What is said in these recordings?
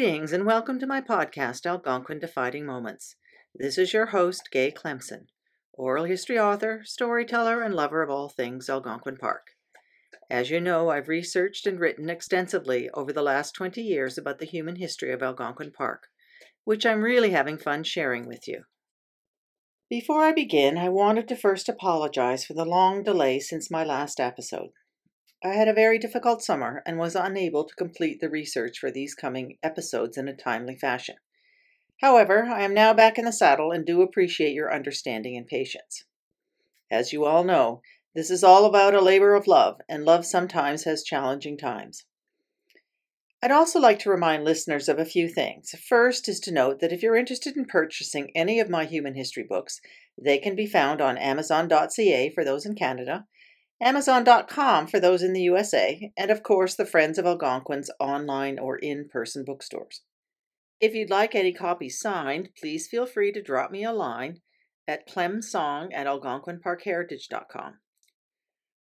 Greetings and welcome to my podcast, Algonquin Defining Moments. This is your host, Gay Clemson, oral history author, storyteller, and lover of all things Algonquin Park. As you know, I've researched and written extensively over the last 20 years about the human history of Algonquin Park, which I'm really having fun sharing with you. Before I begin, I wanted to first apologize for the long delay since my last episode. I had a very difficult summer and was unable to complete the research for these coming episodes in a timely fashion. However, I am now back in the saddle and do appreciate your understanding and patience. As you all know, this is all about a labor of love, and love sometimes has challenging times. I'd also like to remind listeners of a few things. First is to note that if you're interested in purchasing any of my human history books, they can be found on Amazon.ca for those in Canada Amazon.com for those in the USA, and of course the Friends of Algonquin's online or in person bookstores. If you'd like any copies signed, please feel free to drop me a line at clemsong at algonquinparkheritage.com.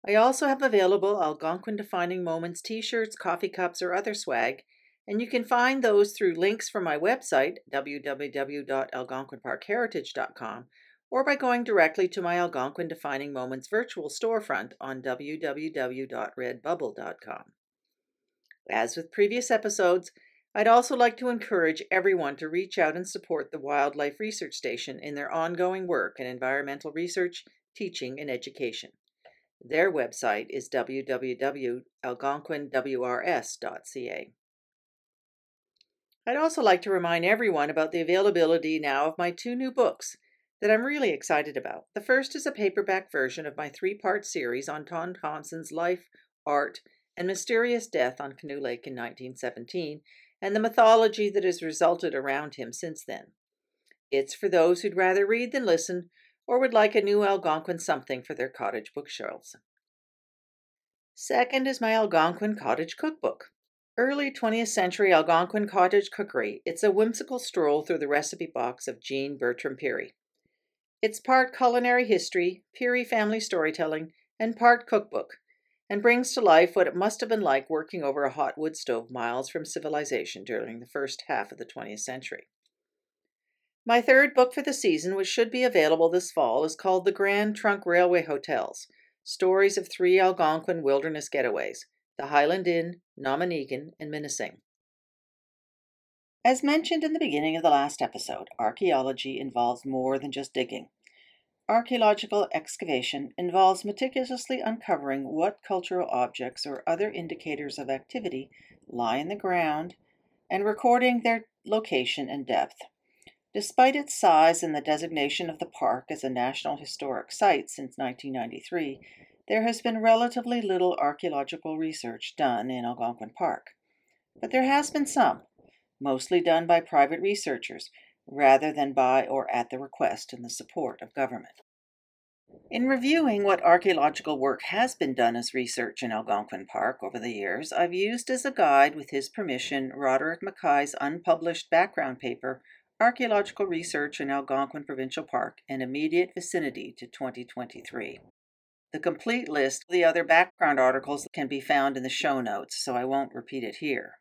I also have available Algonquin Defining Moments t shirts, coffee cups, or other swag, and you can find those through links from my website, www.algonquinparkheritage.com, or by going directly to my Algonquin Defining Moments virtual storefront on www.redbubble.com. As with previous episodes, I'd also like to encourage everyone to reach out and support the Wildlife Research Station in their ongoing work in environmental research, teaching, and education. Their website is www.algonquinwrs.ca. I'd also like to remind everyone about the availability now of my two new books that I'm really excited about. The first is a paperback version of my three part series on Tom Thomson's life, art, and mysterious death on Canoe Lake in 1917, and the mythology that has resulted around him since then. It's for those who'd rather read than listen, or would like a new Algonquin something for their cottage bookshelves. Second is my Algonquin Cottage Cookbook. Early 20th century Algonquin cottage cookery. It's a whimsical stroll through the recipe box of Jean Bertram Peary. It's part culinary history, Peary family storytelling, and part cookbook, and brings to life what it must have been like working over a hot wood stove miles from civilization during the first half of the 20th century. My third book for the season, which should be available this fall, is called The Grand Trunk Railway Hotels Stories of Three Algonquin Wilderness Getaways the Highland Inn, Nominigan, and Minnesing. As mentioned in the beginning of the last episode, archaeology involves more than just digging. Archaeological excavation involves meticulously uncovering what cultural objects or other indicators of activity lie in the ground and recording their location and depth. Despite its size and the designation of the park as a National Historic Site since 1993, there has been relatively little archaeological research done in Algonquin Park. But there has been some, mostly done by private researchers rather than by or at the request and the support of government. In reviewing what archaeological work has been done as research in Algonquin Park over the years, I've used as a guide, with his permission, Roderick Mackay's unpublished background paper, Archaeological Research in Algonquin Provincial Park and Immediate Vicinity to 2023. The complete list of the other background articles can be found in the show notes, so I won't repeat it here.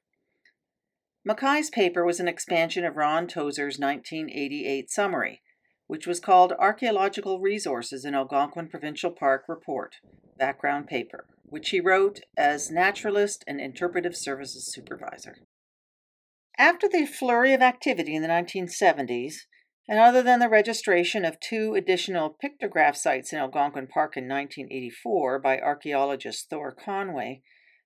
Mackay's paper was an expansion of Ron Tozer's 1988 summary, which was called Archaeological Resources in Algonquin Provincial Park Report, background paper, which he wrote as naturalist and interpretive services supervisor. After the flurry of activity in the 1970s, and other than the registration of two additional pictograph sites in Algonquin Park in 1984 by archaeologist Thor Conway,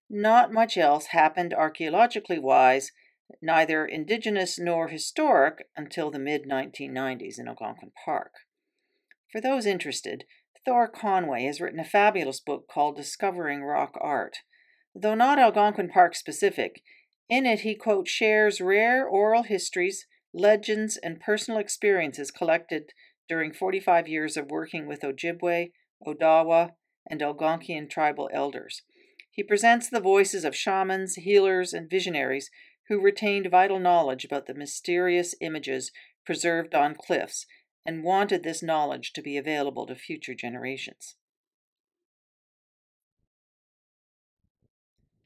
not much else happened archaeologically wise neither indigenous nor historic until the mid 1990s in Algonquin Park. For those interested, Thor Conway has written a fabulous book called Discovering Rock Art. Though not Algonquin Park specific, in it he quote shares rare oral histories, legends, and personal experiences collected during 45 years of working with Ojibwe, Odawa, and Algonquian tribal elders. He presents the voices of shamans, healers, and visionaries who retained vital knowledge about the mysterious images preserved on cliffs and wanted this knowledge to be available to future generations.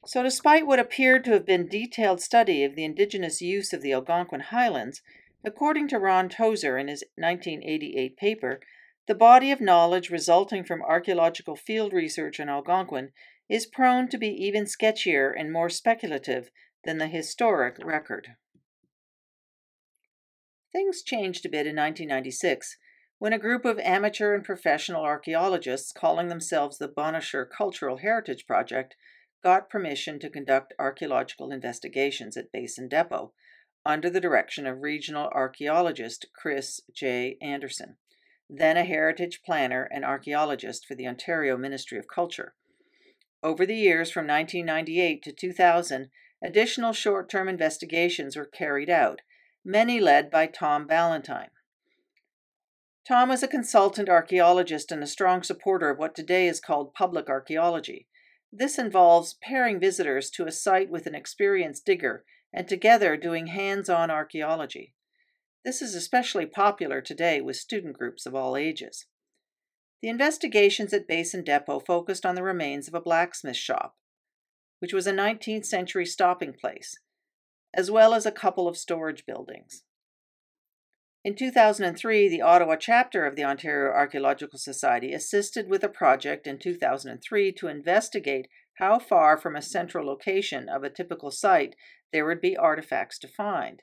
So, despite what appeared to have been detailed study of the indigenous use of the Algonquin highlands, according to Ron Tozer in his 1988 paper, the body of knowledge resulting from archaeological field research in Algonquin is prone to be even sketchier and more speculative than the historic record. Things changed a bit in 1996 when a group of amateur and professional archaeologists calling themselves the Bonnechere Cultural Heritage Project got permission to conduct archaeological investigations at Basin Depot under the direction of regional archaeologist Chris J. Anderson, then a heritage planner and archaeologist for the Ontario Ministry of Culture. Over the years from 1998 to 2000, additional short term investigations were carried out, many led by Tom Ballantyne. Tom was a consultant archaeologist and a strong supporter of what today is called public archaeology. This involves pairing visitors to a site with an experienced digger and together doing hands on archaeology. This is especially popular today with student groups of all ages. The investigations at Basin Depot focused on the remains of a blacksmith shop, which was a 19th century stopping place, as well as a couple of storage buildings. In 2003, the Ottawa chapter of the Ontario Archaeological Society assisted with a project in 2003 to investigate how far from a central location of a typical site there would be artifacts to find.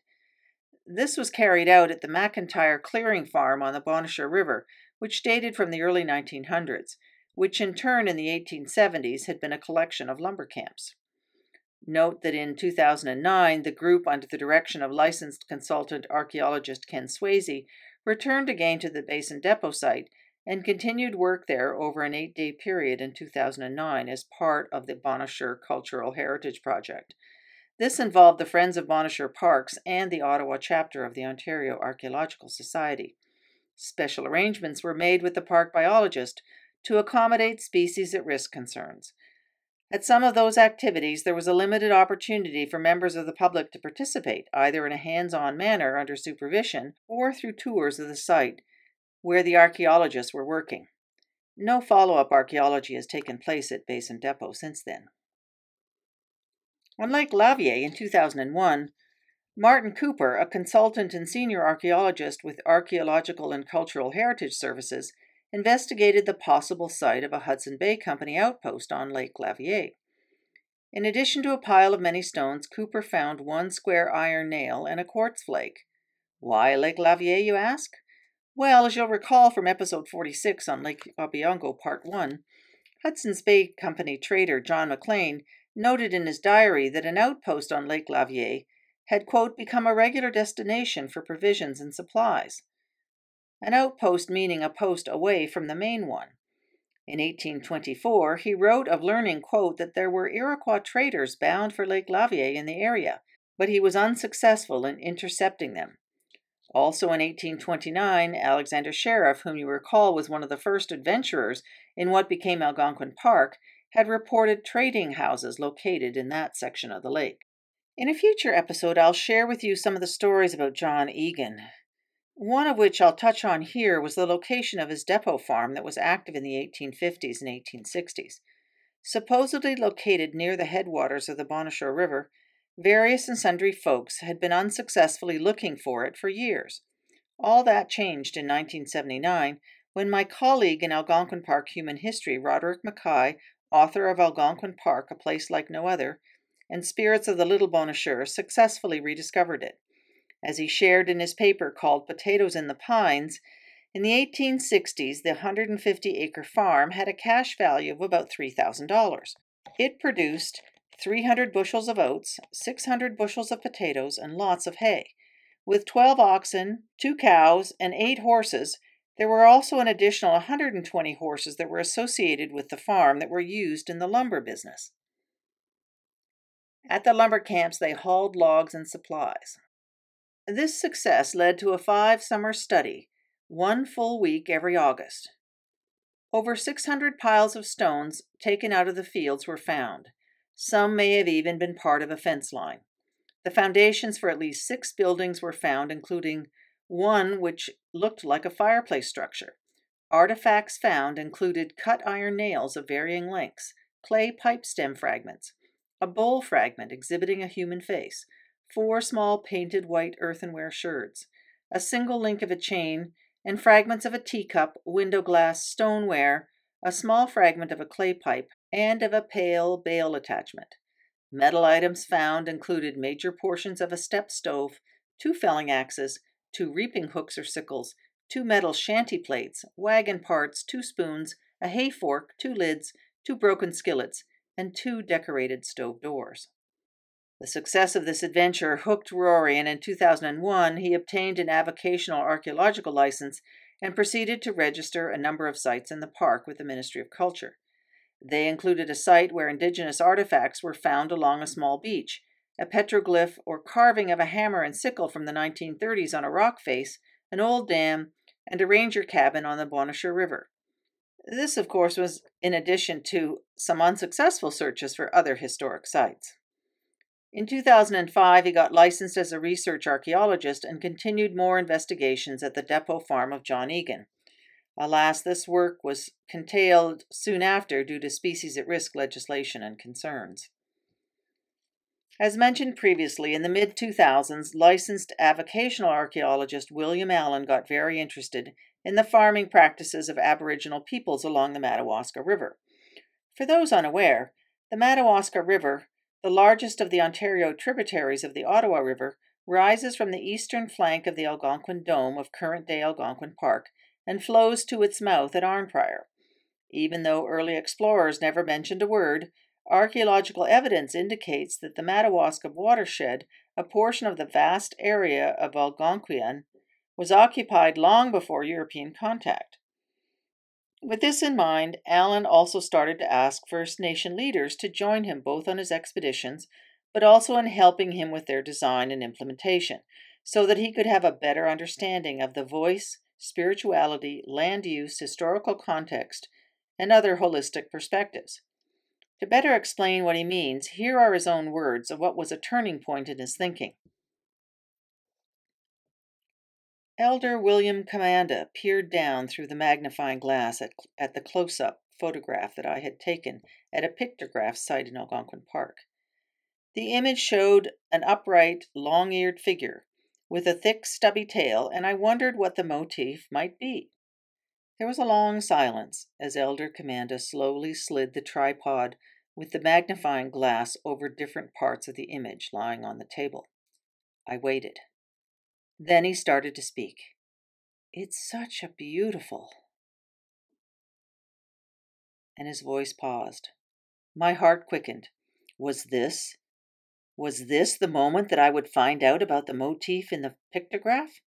This was carried out at the McIntyre Clearing Farm on the Bonnechere River, which dated from the early 1900s, which in turn in the 1870s had been a collection of lumber camps. Note that in 2009, the group, under the direction of licensed consultant archaeologist Ken Swayze, returned again to the Basin Depot site and continued work there over an eight day period in 2009 as part of the Bonnechere Cultural Heritage Project. This involved the Friends of Bonnechere Parks and the Ottawa chapter of the Ontario Archaeological Society. Special arrangements were made with the park biologist to accommodate species at risk concerns. At some of those activities, there was a limited opportunity for members of the public to participate, either in a hands on manner under supervision or through tours of the site where the archaeologists were working. No follow up archaeology has taken place at Basin Depot since then. Unlike Lavieille in 2001, Martin Cooper, a consultant and senior archaeologist with Archaeological and Cultural Heritage Services, investigated the possible site of a Hudson Bay Company outpost on Lake Lavieille. In addition to a pile of many stones, Cooper found one square iron nail and a quartz flake. Why Lake Lavieille, you ask? Well, as you'll recall from episode 46 on Lake Opeongo, Part 1, Hudson's Bay Company trader John McLean noted in his diary that an outpost on Lake Lavieille had, quote, become a regular destination for provisions and supplies an outpost meaning a post away from the main one. In 1824, he wrote of learning, quote, that there were Iroquois traders bound for Lake Lavieille in the area, but he was unsuccessful in intercepting them. Also in 1829, Alexander Shirreff, whom you recall was one of the first adventurers in what became Algonquin Park, had reported trading houses located in that section of the lake. In a future episode, I'll share with you some of the stories about John Egan. One of which I'll touch on here was the location of his depot farm that was active in the 1850s and 1860s. Supposedly located near the headwaters of the Bonnechere River, various and sundry folks had been unsuccessfully looking for it for years. All that changed in 1979 when my colleague in Algonquin Park Human History, Roderick Mackay, author of Algonquin Park, A Place Like No Other, and Spirits of the Little Bonnechere, successfully rediscovered it as he shared in his paper called Potatoes in the Pines, in the 1860s, the 150 acre farm had a cash value of about $3,000. It produced 300 bushels of oats, 600 bushels of potatoes, and lots of hay. With 12 oxen, 2 cows, and 8 horses, there were also an additional 120 horses that were associated with the farm that were used in the lumber business. At the lumber camps, they hauled logs and supplies. This success led to a five summer study, one full week every August. Over 600 piles of stones taken out of the fields were found. Some may have even been part of a fence line. The foundations for at least six buildings were found, including one which looked like a fireplace structure. Artifacts found included cut iron nails of varying lengths, clay pipe stem fragments, a bowl fragment exhibiting a human face, four small painted white earthenware sherds, a single link of a chain, and fragments of a teacup, window glass, stoneware, a small fragment of a clay pipe, and of a pail bail attachment. Metal items found included major portions of a step stove, two felling axes, two reaping hooks or sickles, two metal shanty plates, wagon parts, two spoons, a hay fork, two lids, two broken skillets, and two decorated stove doors. The success of this adventure hooked Rory, and in 2001 he obtained an avocational archaeological license and proceeded to register a number of sites in the park with the Ministry of Culture. They included a site where indigenous artifacts were found along a small beach, a petroglyph or carving of a hammer and sickle from the 1930s on a rock face, an old dam, and a ranger cabin on the Bonnechere River. This, of course, was in addition to some unsuccessful searches for other historic sites. In 2005, he got licensed as a research archaeologist and continued more investigations at the depot farm of John Egan. Alas, this work was curtailed soon after due to species at risk legislation and concerns. As mentioned previously, in the mid 2000s, licensed avocational archaeologist William Allen got very interested in the farming practices of Aboriginal peoples along the Madawaska River. For those unaware, the Madawaska River, the largest of the Ontario tributaries of the Ottawa River, rises from the eastern flank of the Algonquin Dome of current day Algonquin Park and flows to its mouth at Arnprior. Even though early explorers never mentioned a word, Archaeological evidence indicates that the Madawaska watershed, a portion of the vast area of Algonquian, was occupied long before European contact. With this in mind, Allen also started to ask First Nation leaders to join him both on his expeditions, but also in helping him with their design and implementation, so that he could have a better understanding of the voice, spirituality, land use, historical context, and other holistic perspectives. To better explain what he means, here are his own words of what was a turning point in his thinking. Elder William Commanda peered down through the magnifying glass at, at the close up photograph that I had taken at a pictograph site in Algonquin Park. The image showed an upright, long eared figure with a thick, stubby tail, and I wondered what the motif might be. There was a long silence as Elder Commanda slowly slid the tripod with the magnifying glass over different parts of the image lying on the table. I waited. Then he started to speak. It's such a beautiful. And his voice paused. My heart quickened. Was this, was this the moment that I would find out about the motif in the pictograph?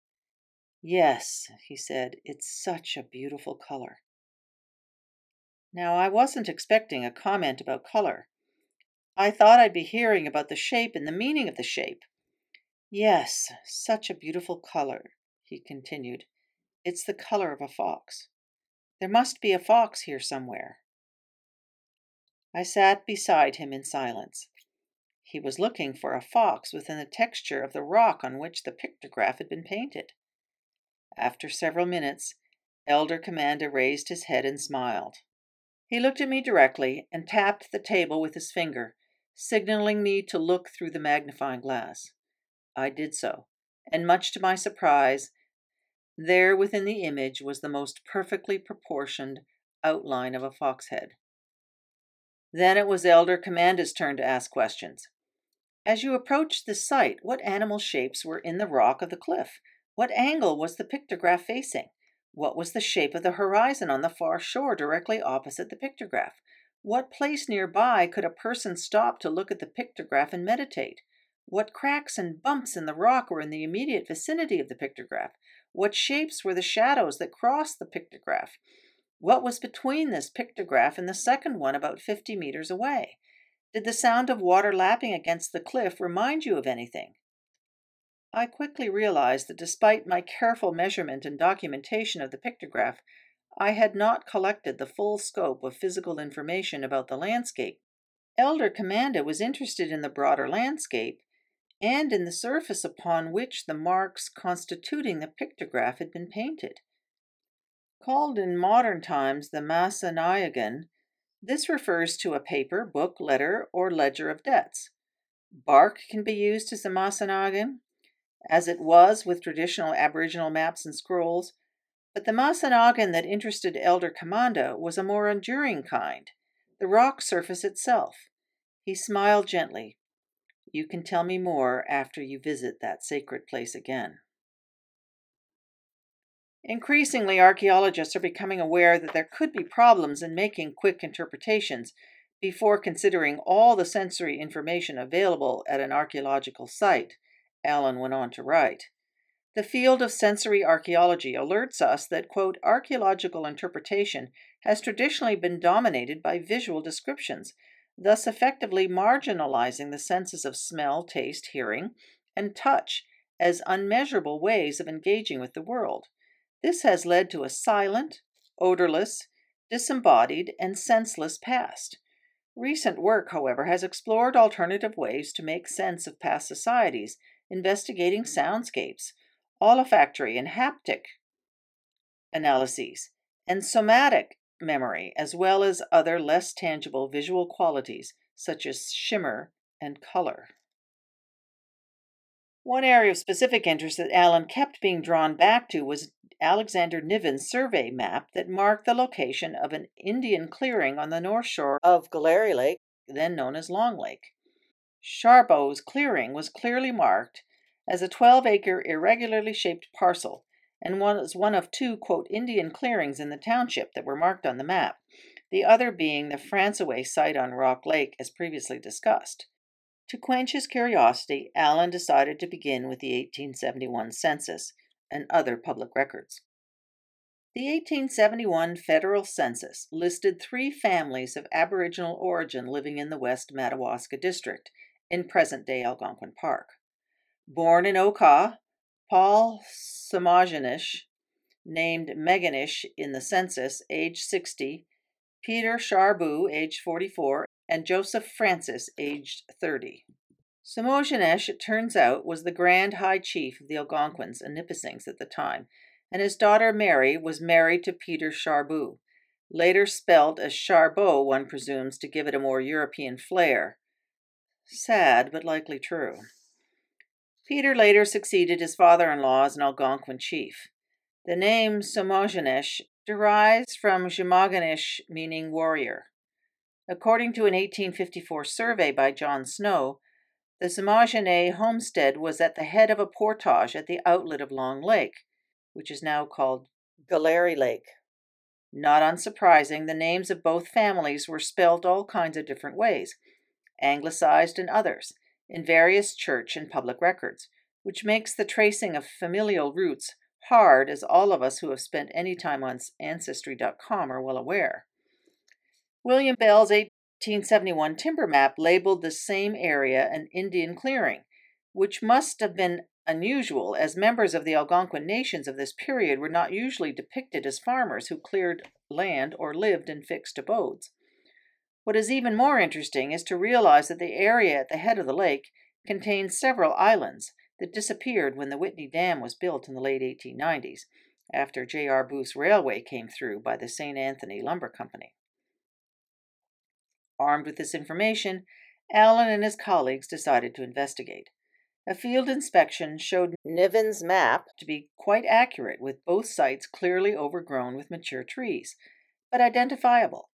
Yes, he said, it's such a beautiful color. Now, I wasn't expecting a comment about color. I thought I'd be hearing about the shape and the meaning of the shape. Yes, such a beautiful color, he continued. It's the color of a fox. There must be a fox here somewhere. I sat beside him in silence. He was looking for a fox within the texture of the rock on which the pictograph had been painted. After several minutes, Elder Commanda raised his head and smiled. He looked at me directly and tapped the table with his finger, signaling me to look through the magnifying glass. I did so, and much to my surprise, there within the image was the most perfectly proportioned outline of a fox head. Then it was Elder Commanda's turn to ask questions. As you approached the site, what animal shapes were in the rock of the cliff? What angle was the pictograph facing? What was the shape of the horizon on the far shore directly opposite the pictograph? What place nearby could a person stop to look at the pictograph and meditate? What cracks and bumps in the rock were in the immediate vicinity of the pictograph? What shapes were the shadows that crossed the pictograph? What was between this pictograph and the second one about 50 meters away? Did the sound of water lapping against the cliff remind you of anything? I quickly realized that despite my careful measurement and documentation of the pictograph, I had not collected the full scope of physical information about the landscape. Elder Commanda was interested in the broader landscape and in the surface upon which the marks constituting the pictograph had been painted. Called in modern times the Masanayagan, This refers to a paper, book, letter, or ledger of debts. Bark can be used as a Masanagan, as it was with traditional Aboriginal maps and scrolls, but the Masanagan that interested Elder Commanda was a more enduring kind, the rock surface itself. He smiled gently. You can tell me more after you visit that sacred place again. Increasingly, archaeologists are becoming aware that there could be problems in making quick interpretations before considering all the sensory information available at an archaeological site, Allen went on to write. The field of sensory archaeology alerts us that, quote, archaeological interpretation has traditionally been dominated by visual descriptions, thus effectively marginalizing the senses of smell, taste, hearing, and touch as unmeasurable ways of engaging with the world. This has led to a silent, odorless, disembodied, and senseless past. Recent work, however, has explored alternative ways to make sense of past societies, investigating soundscapes, olfactory and haptic analyses, and somatic memory, as well as other less tangible visual qualities such as shimmer and color. One area of specific interest that Allen kept being drawn back to was Alexander Niven's survey map that marked the location of an Indian clearing on the north shore of Galeairy Lake, then known as Long Lake. Charbot's clearing was clearly marked as a 12 acre irregularly shaped parcel and was one of two, quote, Indian clearings in the township that were marked on the map, the other being the Fransaway site on Rock Lake, as previously discussed. To quench his curiosity, Allen decided to begin with the 1871 census and other public records. The 1871 federal census listed three families of Aboriginal origin living in the West Madawaska district in present day Algonquin Park. Born in Oka, Paul Samajanish, named Meganish in the census, age 60, Peter Charbu, age 44, and Joseph Francis, aged 30. Samojanesh, it turns out, was the Grand High Chief of the Algonquins and Nipissings at the time, and his daughter Mary was married to Peter Charbu, later spelled as Charbot, one presumes, to give it a more European flair. Sad, but likely true. Peter later succeeded his father in law as an Algonquin chief. The name Somojanesh derives from Jemaganish, meaning warrior. According to an 1854 survey by John Snow, the Samajane homestead was at the head of a portage at the outlet of Long Lake, which is now called Galeairy Lake. Not unsurprising, the names of both families were spelled all kinds of different ways, anglicized and others, in various church and public records, which makes the tracing of familial roots hard, as all of us who have spent any time on Ancestry.com are well aware. William Bell's 1871 timber map labeled the same area an Indian clearing, which must have been unusual as members of the Algonquin nations of this period were not usually depicted as farmers who cleared land or lived in fixed abodes. What is even more interesting is to realize that the area at the head of the lake contains several islands that disappeared when the Whitney Dam was built in the late 1890s, after J.R. Booth's railway came through by the St. Anthony Lumber Company. Armed with this information, Allen and his colleagues decided to investigate. A field inspection showed Niven's map to be quite accurate, with both sites clearly overgrown with mature trees, but identifiable.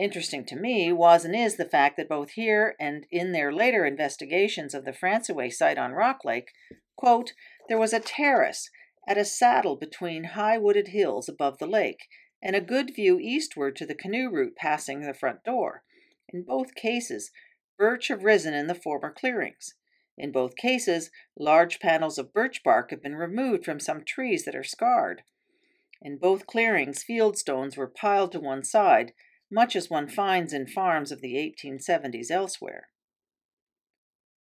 Interesting to me was and is the fact that both here and in their later investigations of the Fransaway site on Rock Lake, quote, there was a terrace at a saddle between high wooded hills above the lake, and a good view eastward to the canoe route passing the front door. In both cases, birch have risen in the former clearings. In both cases, large panels of birch bark have been removed from some trees that are scarred. In both clearings, field stones were piled to one side, much as one finds in farms of the 1870s elsewhere.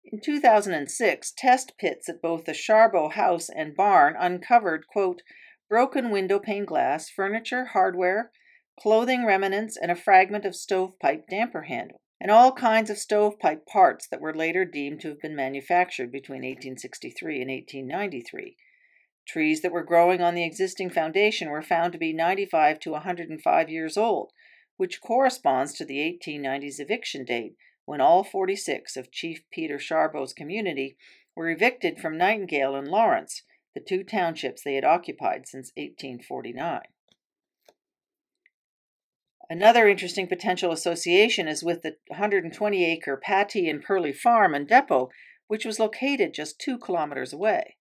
In 2006, test pits at both the Charbot house and barn uncovered, quote, broken window pane glass, furniture, hardware, clothing remnants, and a fragment of stovepipe damper handle, and all kinds of stovepipe parts that were later deemed to have been manufactured between 1863 and 1893. Trees that were growing on the existing foundation were found to be 95 to 105 years old, which corresponds to the 1890s eviction date when all 46 of Chief Peter Charbot's community were evicted from Nightingale and Lawrence, the two townships they had occupied since 1849. Another interesting potential association is with the 120 acre Pattee and Perley Farm and Depot, which was located just two kilometers away.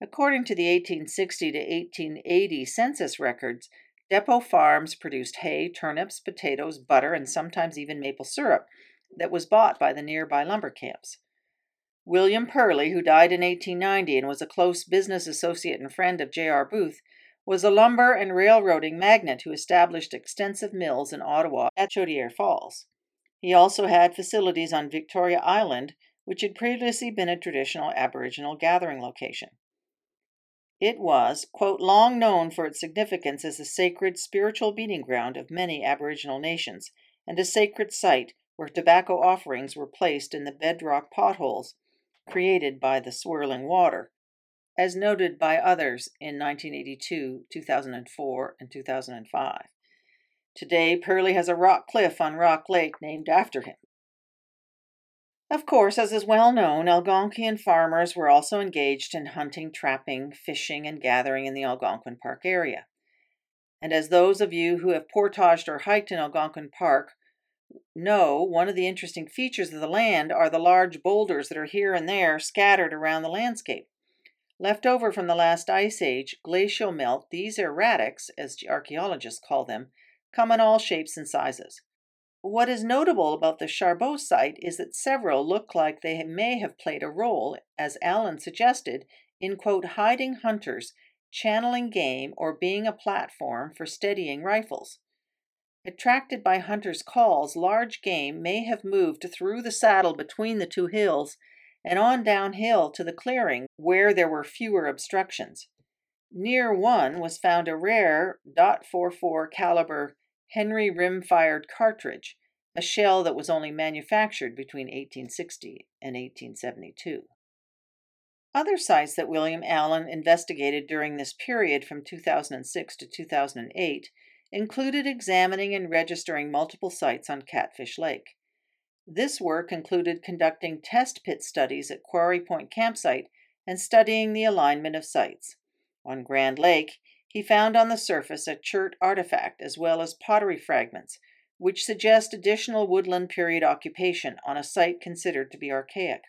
According to the 1860 to 1880 census records, Depot Farms produced hay, turnips, potatoes, butter, and sometimes even maple syrup that was bought by the nearby lumber camps. William Perley, who died in 1890 and was a close business associate and friend of J.R. Booth, was a lumber and railroading magnate who established extensive mills in Ottawa at Chaudiere Falls. He also had facilities on Victoria Island, which had previously been a traditional Aboriginal gathering location. It was, quote, long known for its significance as a sacred spiritual meeting ground of many Aboriginal nations, and a sacred site where tobacco offerings were placed in the bedrock potholes created by the swirling water, as noted by others in 1982, 2004, and 2005. Today, Perley has a rock cliff on Rock Lake named after him. Of course, as is well known, Algonquian farmers were also engaged in hunting, trapping, fishing, and gathering in the Algonquin Park area. And as those of you who have portaged or hiked in Algonquin Park know, one of the interesting features of the land are the large boulders that are here and there scattered around the landscape. Left over from the last ice age, glacial melt, these erratics, as archaeologists call them, come in all shapes and sizes. What is notable about the Charbot site is that several look like they may have played a role, as Allen suggested, in quote, hiding hunters, channeling game, or being a platform for steadying rifles. Attracted by hunters' calls, large game may have moved through the saddle between the two hills and on downhill to the clearing where there were fewer obstructions. Near one was found a rare .44 caliber Henry rim-fired cartridge, a shell that was only manufactured between 1860 and 1872. Other sites that William Allen investigated during this period from 2006 to 2008 included examining and registering multiple sites on Catfish Lake. This work included conducting test pit studies at Quarry Point campsite and studying the alignment of sites. On Grand Lake, he found on the surface a chert artifact as well as pottery fragments, which suggest additional woodland period occupation on a site considered to be archaic.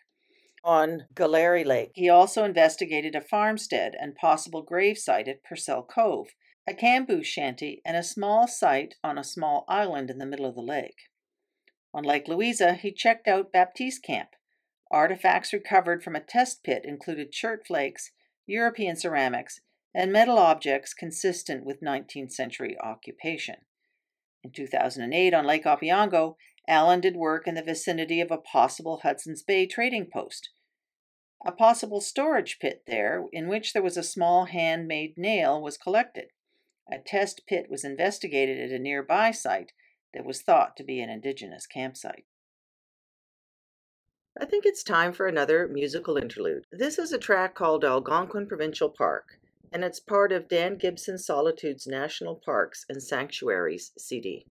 On Galeairy Lake, he also investigated a farmstead and possible grave site at Purcell Cove, a camboose shanty, and a small site on a small island in the middle of the lake. On Lake Louisa, he checked out Baptiste Camp. Artifacts recovered from a test pit included chert flakes, European ceramics, and metal objects consistent with 19th century occupation. In 2008, on Lake Opeongo, Allen did work in the vicinity of a possible Hudson's Bay trading post. A possible storage pit there, in which there was a small handmade nail, was collected. A test pit was investigated at a nearby site that was thought to be an indigenous campsite. I think it's time for another musical interlude. This is a track called Algonquin Provincial Park and it's part of Dan Gibson Solitude's National Parks and Sanctuaries CD.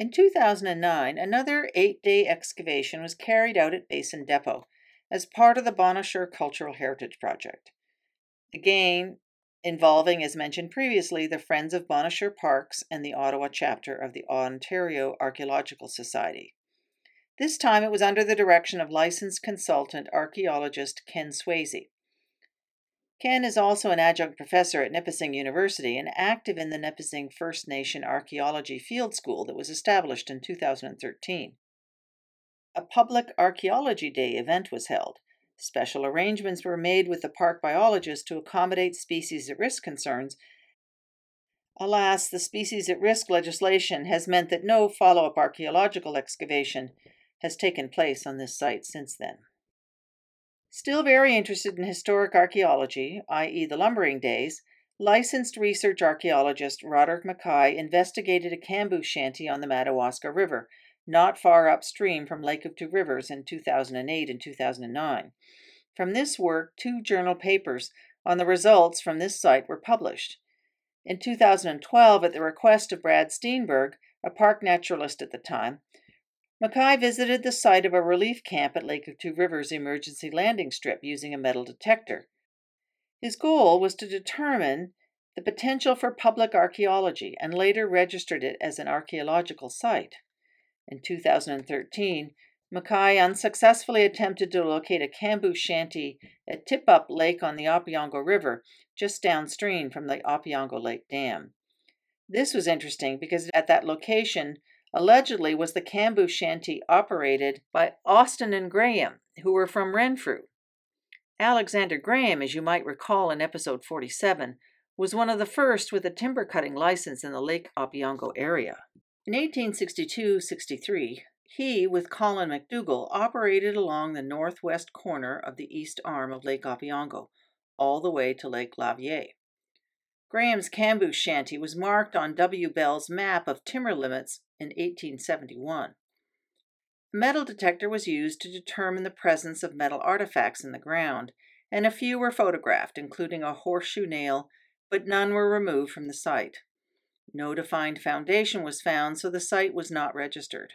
In 2009, another eight day excavation was carried out at Basin Depot as part of the Bonnechere Cultural Heritage Project. Again, involving, as mentioned previously, the Friends of Bonnechere Parks and the Ottawa chapter of the Ontario Archaeological Society. This time it was under the direction of licensed consultant archaeologist Ken Swayze. Ken is also an adjunct professor at Nipissing University and active in the Nipissing First Nation Archaeology Field School that was established in 2013. A public Archaeology Day event was held. Special arrangements were made with the park biologist to accommodate species at risk concerns. Alas, the species at risk legislation has meant that no follow up archaeological excavation has taken place on this site since then. Still very interested in historic archaeology, i.e., the lumbering days, licensed research archaeologist Roderick Mackay investigated a camboose shanty on the Madawaska River, not far upstream from Lake of Two Rivers in 2008 and 2009. From this work, two journal papers on the results from this site were published. In 2012, at the request of Brad Steenberg, a park naturalist at the time, Mackay visited the site of a relief camp at Lake of Two Rivers emergency landing strip using a metal detector. His goal was to determine the potential for public archaeology and later registered it as an archaeological site. In 2013, Mackay unsuccessfully attempted to locate a camboose shanty at Tip Up Lake on the Opeongo River, just downstream from the Opeongo Lake Dam. This was interesting because at that location, allegedly was the camboose shanty operated by Austin and Graham, who were from Renfrew. Alexander Graham, as you might recall in episode 47, was one of the first with a timber cutting license in the Lake Opeongo area. In 1862 63, he, with Colin MacDougall, operated along the northwest corner of the east arm of Lake Opeongo, all the way to Lake Lavieille. Graham's camboose shanty was marked on W. Bell's map of timber limits in 1871. A metal detector was used to determine the presence of metal artifacts in the ground, and a few were photographed, including a horseshoe nail, but none were removed from the site. No defined foundation was found, so the site was not registered.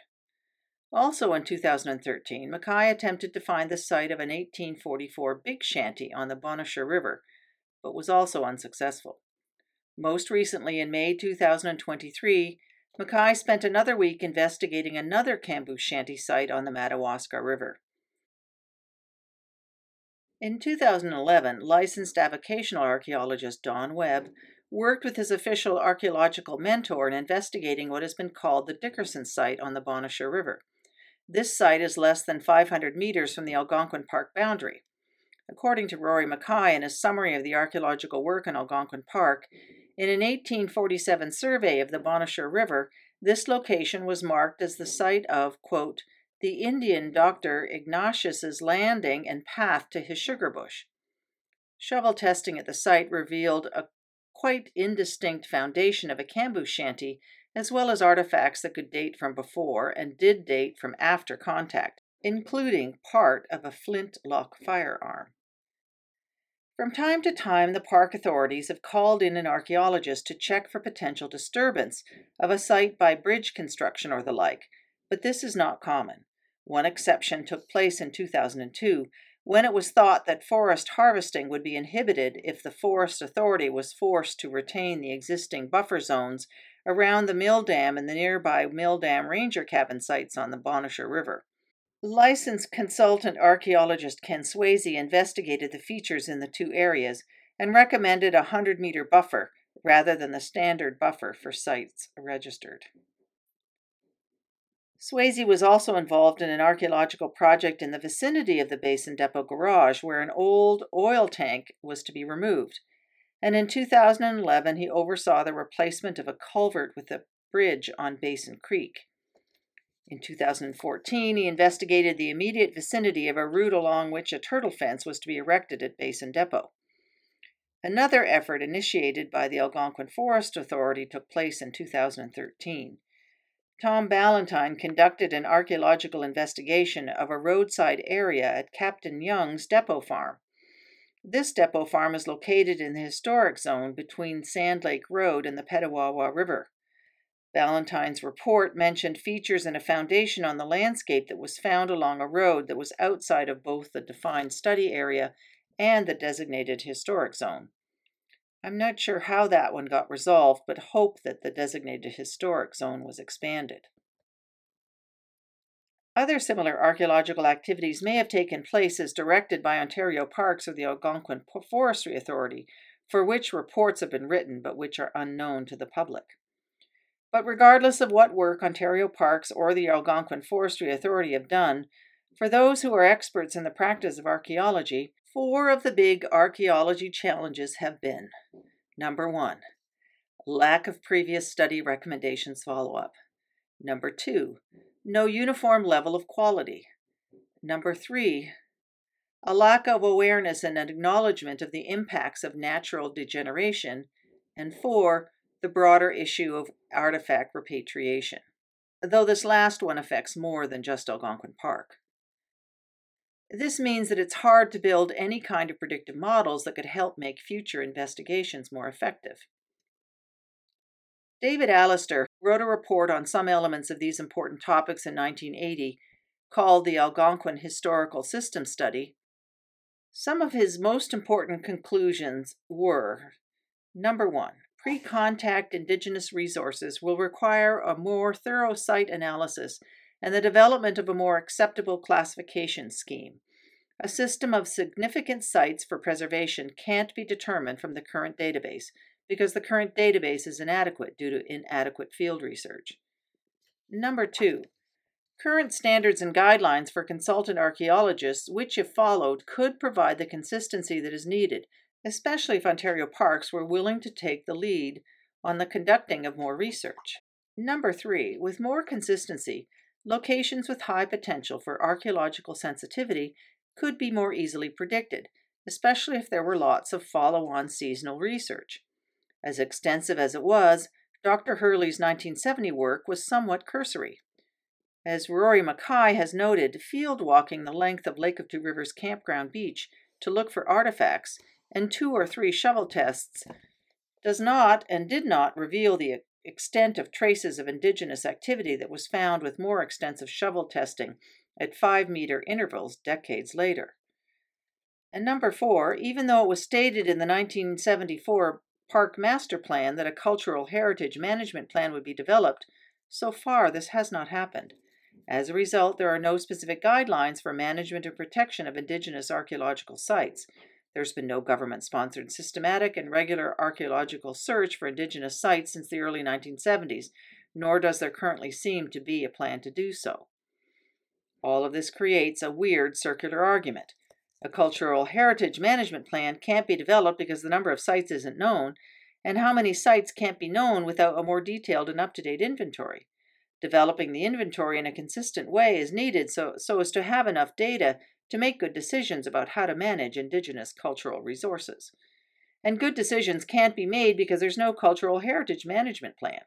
Also in 2013, Mackay attempted to find the site of an 1844 big shanty on the Bonnechere River, but was also unsuccessful. Most recently, in May 2023, Mackay spent another week investigating another camboose shanty site on the Madawaska River. In 2011, licensed avocational archaeologist Don Webb worked with his official archaeological mentor in investigating what has been called the Dickerson site on the Bonnechere River. This site is less than 500 meters from the Algonquin Park boundary. According to Rory Mackay in his summary of the archaeological work in Algonquin Park, in an 1847 survey of the Bonnechere River, this location was marked as the site of, quote, the Indian Dr. Ignatius's landing and path to his sugar bush. Shovel testing at the site revealed a quite indistinct foundation of a camboose shanty, as well as artifacts that could date from before and did date from after contact, including part of a flintlock firearm. From time to time, the park authorities have called in an archaeologist to check for potential disturbance of a site by bridge construction or the like, but this is not common. One exception took place in 2002 when it was thought that forest harvesting would be inhibited if the Forest Authority was forced to retain the existing buffer zones around the mill dam and the nearby mill dam ranger cabin sites on the Bonnechere River. Licensed consultant archaeologist Ken Swayze investigated the features in the two areas and recommended a 100 meter buffer rather than the standard buffer for sites registered. Swayze was also involved in an archaeological project in the vicinity of the Basin Depot garage where an old oil tank was to be removed. And in 2011, he oversaw the replacement of a culvert with a bridge on Basin Creek. In 2014, he investigated the immediate vicinity of a route along which a turtle fence was to be erected at Basin Depot. Another effort initiated by the Algonquin Forest Authority took place in 2013. Tom Ballantyne conducted an archaeological investigation of a roadside area at Captain Young's depot farm. This depot farm is located in the historic zone between Sand Lake Road and the Petawawa River. Ballantyne's report mentioned features in a foundation on the landscape that was found along a road that was outside of both the defined study area and the designated historic zone. I'm not sure how that one got resolved, but hope that the designated historic zone was expanded. Other similar archaeological activities may have taken place as directed by Ontario Parks or the Algonquin Forestry Authority, for which reports have been written but which are unknown to the public. But regardless of what work Ontario Parks or the Algonquin Forestry Authority have done, for those who are experts in the practice of archaeology, four of the big archaeology challenges have been number one, lack of previous study recommendations follow up. Number two, no uniform level of quality. Number three, a lack of awareness and acknowledgement of the impacts of natural degeneration. And four, the broader issue of artifact repatriation, though this last one affects more than just Algonquin Park. This means that it's hard to build any kind of predictive models that could help make future investigations more effective. David Allister wrote a report on some elements of these important topics in 1980 called the Algonquin Historical System Study. Some of his most important conclusions were number one, pre contact Indigenous resources will require a more thorough site analysis and the development of a more acceptable classification scheme. A system of significant sites for preservation can't be determined from the current database because the current database is inadequate due to inadequate field research. Number two, current standards and guidelines for consultant archaeologists, which, if followed, could provide the consistency that is needed especially if Ontario Parks were willing to take the lead on the conducting of more research. Number three, with more consistency, locations with high potential for archaeological sensitivity could be more easily predicted, especially if there were lots of follow on seasonal research. As extensive as it was, Dr. Hurley's 1970 work was somewhat cursory. As Rory Mackay has noted, field walking the length of Lake of Two Rivers Campground Beach to look for artifacts and two or three shovel tests does not and did not reveal the extent of traces of indigenous activity that was found with more extensive shovel testing at five meter intervals decades later. And number four, even though it was stated in the 1974 Park Master Plan that a cultural heritage management plan would be developed, so far this has not happened. As a result, there are no specific guidelines for management and protection of Indigenous archaeological sites. There's been no government sponsored systematic and regular archaeological search for indigenous sites since the early 1970s, nor does there currently seem to be a plan to do so. All of this creates a weird circular argument. A cultural heritage management plan can't be developed because the number of sites isn't known, and how many sites can't be known without a more detailed and up to date inventory. Developing the inventory in a consistent way is needed so, so as to have enough data to make good decisions about how to manage Indigenous cultural resources. And good decisions can't be made because there's no cultural heritage management plan.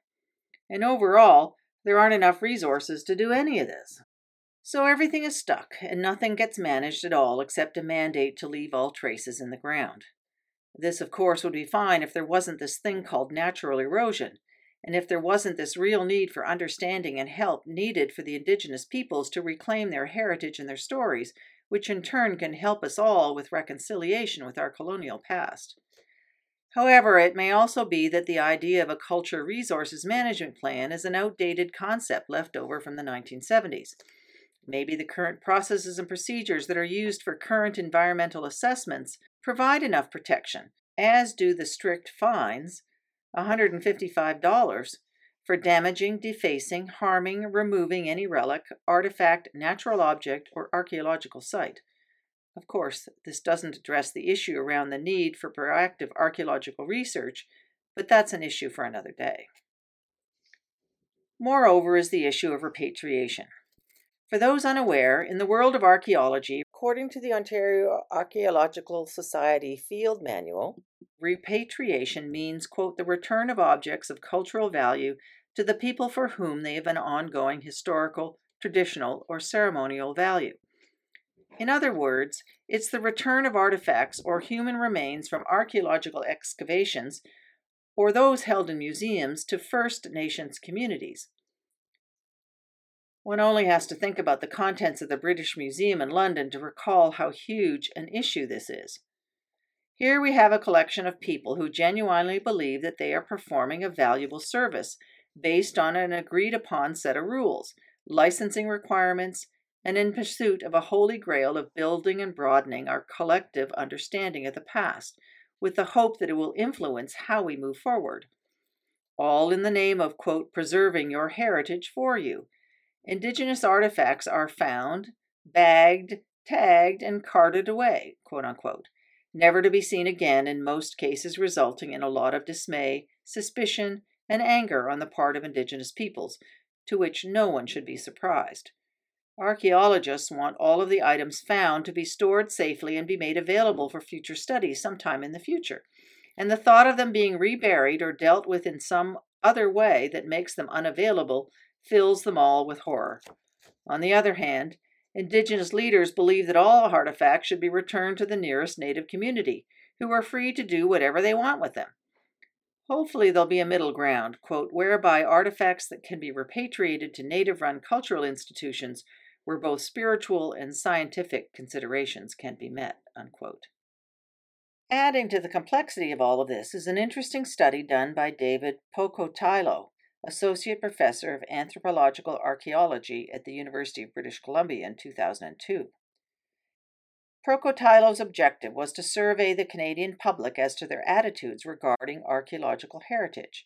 And overall, there aren't enough resources to do any of this. So everything is stuck, and nothing gets managed at all except a mandate to leave all traces in the ground. This, of course, would be fine if there wasn't this thing called natural erosion, and if there wasn't this real need for understanding and help needed for the indigenous peoples to reclaim their heritage and their stories, which in turn can help us all with reconciliation with our colonial past. However, it may also be that the idea of a culture resources management plan is an outdated concept left over from the 1970s. Maybe the current processes and procedures that are used for current environmental assessments provide enough protection, as do the strict fines $155 for damaging, defacing, harming, removing any relic, artifact, natural object, or archaeological site. Of course, this doesn't address the issue around the need for proactive archaeological research, but that's an issue for another day. Moreover, is the issue of repatriation. For those unaware, in the world of archaeology, according to the Ontario Archaeological Society Field Manual, repatriation means, quote, the return of objects of cultural value to the people for whom they have an ongoing historical, traditional, or ceremonial value. In other words, it's the return of artifacts or human remains from archaeological excavations or those held in museums to First Nations communities. One only has to think about the contents of the British Museum in London to recall how huge an issue this is. Here we have a collection of people who genuinely believe that they are performing a valuable service based on an agreed upon set of rules, licensing requirements, and in pursuit of a holy grail of building and broadening our collective understanding of the past, with the hope that it will influence how we move forward. All in the name of, quote, preserving your heritage for you. Indigenous artifacts are found, bagged, tagged, and carted away, quote unquote, never to be seen again, in most cases, resulting in a lot of dismay, suspicion, and anger on the part of Indigenous peoples, to which no one should be surprised. Archaeologists want all of the items found to be stored safely and be made available for future studies sometime in the future. And the thought of them being reburied or dealt with in some other way that makes them unavailable fills them all with horror. On the other hand, Indigenous leaders believe that all artifacts should be returned to the nearest Native community, who are free to do whatever they want with them. Hopefully, there'll be a middle ground, quote, whereby artifacts that can be repatriated to Native run cultural institutions where both spiritual and scientific considerations can be met. Unquote. Adding to the complexity of all of this is an interesting study done by David Pokotylo, Associate Professor of Anthropological Archaeology at the University of British Columbia in 2002. Pokotylo's objective was to survey the Canadian public as to their attitudes regarding archaeological heritage.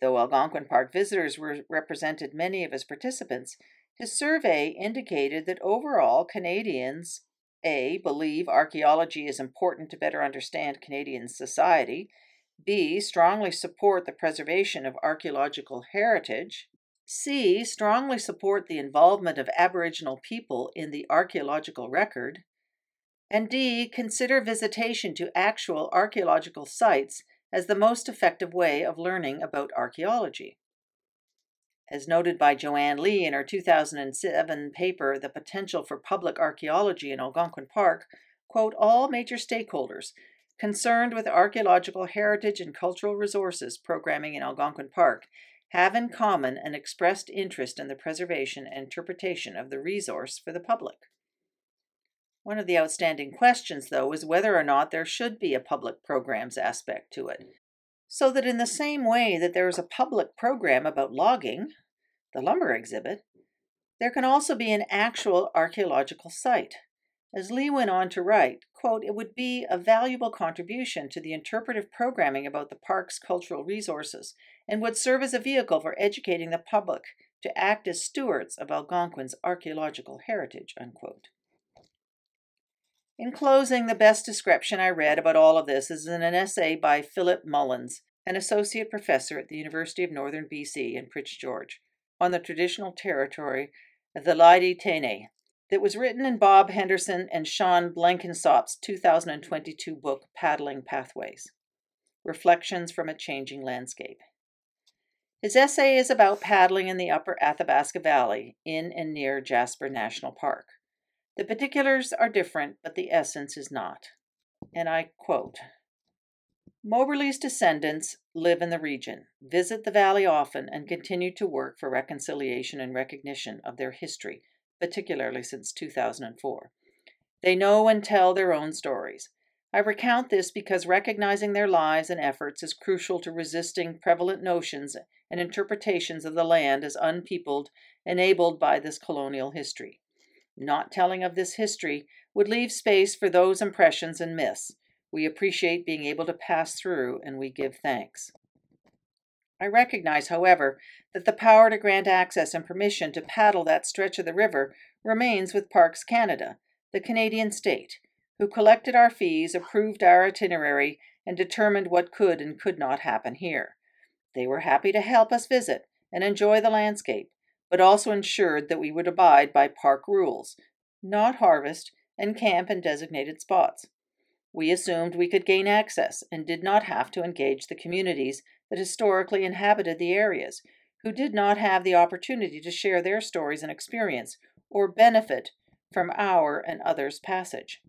Though Algonquin Park visitors were represented many of his participants, his survey indicated that overall Canadians A. believe archaeology is important to better understand Canadian society, B. strongly support the preservation of archaeological heritage, C. strongly support the involvement of Aboriginal people in the archaeological record, and D. consider visitation to actual archaeological sites as the most effective way of learning about archaeology. As noted by Joanne Lee in her 2007 paper, The Potential for Public Archaeology in Algonquin Park, quote, all major stakeholders concerned with archaeological heritage and cultural resources programming in Algonquin Park have in common an expressed interest in the preservation and interpretation of the resource for the public. One of the outstanding questions, though, is whether or not there should be a public programs aspect to it. So that in the same way that there is a public program about logging, the lumber exhibit, there can also be an actual archaeological site. As Lee went on to write, quote, it would be a valuable contribution to the interpretive programming about the park's cultural resources and would serve as a vehicle for educating the public to act as stewards of Algonquin's archaeological heritage, unquote. In closing, the best description I read about all of this is in an essay by Philip Mullins, an associate professor at the University of Northern BC in Prince George on the traditional territory of the Lheidli T'enneh that was written in Bob Henderson and Sean Blenkinsop's 2022 book, Paddling Pathways Reflections from a Changing Landscape. His essay is about paddling in the upper Athabasca Valley in and near Jasper National Park. The particulars are different, but the essence is not. And I quote Moberly's descendants live in the region, visit the valley often, and continue to work for reconciliation and recognition of their history, particularly since 2004. They know and tell their own stories. I recount this because recognizing their lives and efforts is crucial to resisting prevalent notions and interpretations of the land as unpeopled enabled by this colonial history. Not telling of this history would leave space for those impressions and myths. We appreciate being able to pass through and we give thanks. I recognize, however, that the power to grant access and permission to paddle that stretch of the river remains with Parks Canada, the Canadian state, who collected our fees, approved our itinerary, and determined what could and could not happen here. They were happy to help us visit and enjoy the landscape, but also ensured that we would abide by park rules, not harvest, and camp in designated spots. We assumed we could gain access and did not have to engage the communities that historically inhabited the areas, who did not have the opportunity to share their stories and experience or benefit from our and others' passage.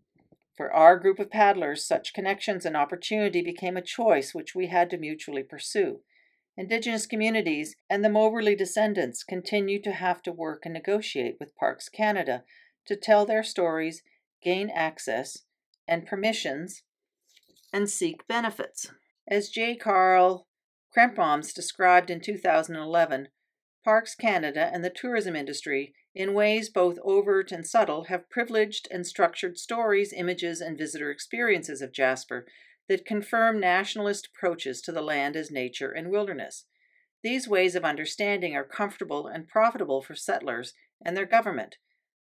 For our group of paddlers, such connections and opportunity became a choice which we had to mutually pursue. Indigenous communities and the Moberly descendants continue to have to work and negotiate with Parks Canada to tell their stories, gain access, and permissions and seek benefits. As J. Carl Kremproms described in 2011, Parks Canada and the tourism industry, in ways both overt and subtle, have privileged and structured stories, images, and visitor experiences of Jasper that confirm nationalist approaches to the land as nature and wilderness. These ways of understanding are comfortable and profitable for settlers and their government,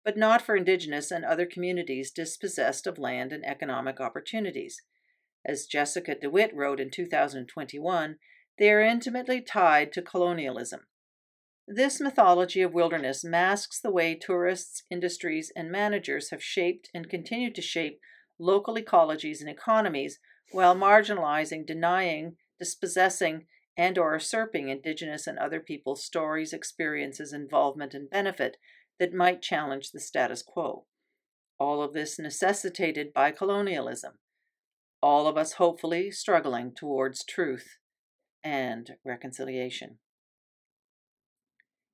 but not for indigenous and other communities dispossessed of land and economic opportunities. As Jessica DeWitt wrote in 2021, they are intimately tied to colonialism. This mythology of wilderness masks the way tourists, industries, and managers have shaped and continue to shape local ecologies and economies while marginalizing, denying, dispossessing, and or usurping indigenous and other people's stories, experiences, involvement, and benefit that might challenge the status quo. All of this necessitated by colonialism. All of us hopefully struggling towards truth and reconciliation.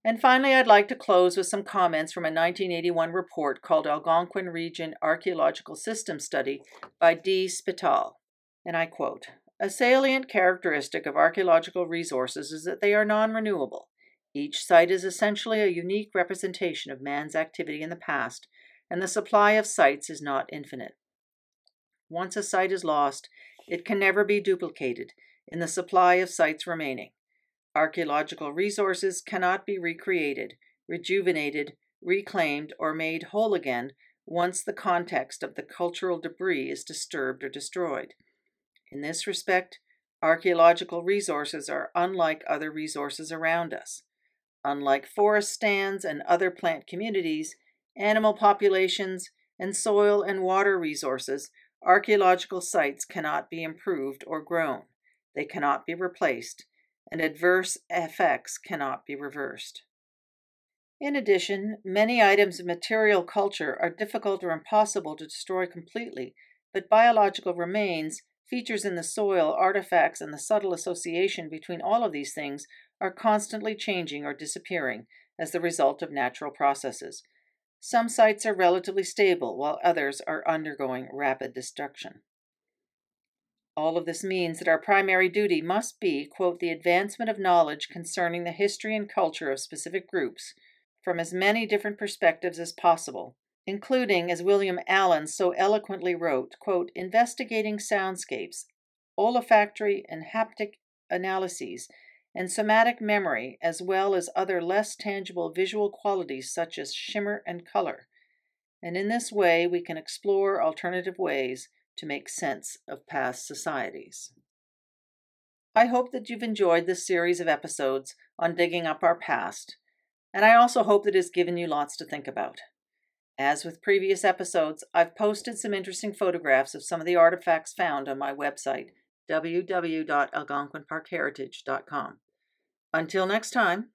And finally, I'd like to close with some comments from a 1981 report called Algonquin Region Archaeological System Study by D. Spital. And I quote A salient characteristic of archaeological resources is that they are non renewable. Each site is essentially a unique representation of man's activity in the past, and the supply of sites is not infinite. Once a site is lost, it can never be duplicated in the supply of sites remaining. Archaeological resources cannot be recreated, rejuvenated, reclaimed, or made whole again once the context of the cultural debris is disturbed or destroyed. In this respect, archaeological resources are unlike other resources around us. Unlike forest stands and other plant communities, animal populations, and soil and water resources, archaeological sites cannot be improved or grown. They cannot be replaced, and adverse effects cannot be reversed. In addition, many items of material culture are difficult or impossible to destroy completely, but biological remains, features in the soil, artifacts, and the subtle association between all of these things are constantly changing or disappearing as the result of natural processes. Some sites are relatively stable, while others are undergoing rapid destruction. All of this means that our primary duty must be, quote, the advancement of knowledge concerning the history and culture of specific groups from as many different perspectives as possible, including, as William Allen so eloquently wrote, quote, investigating soundscapes, olfactory and haptic analyses and somatic memory, as well as other less tangible visual qualities such as shimmer and color. And in this way, we can explore alternative ways to make sense of past societies. I hope that you've enjoyed this series of episodes on digging up our past, and I also hope that it's given you lots to think about. As with previous episodes, I've posted some interesting photographs of some of the artifacts found on my website, www.algonquinparkheritage.com. Until next time.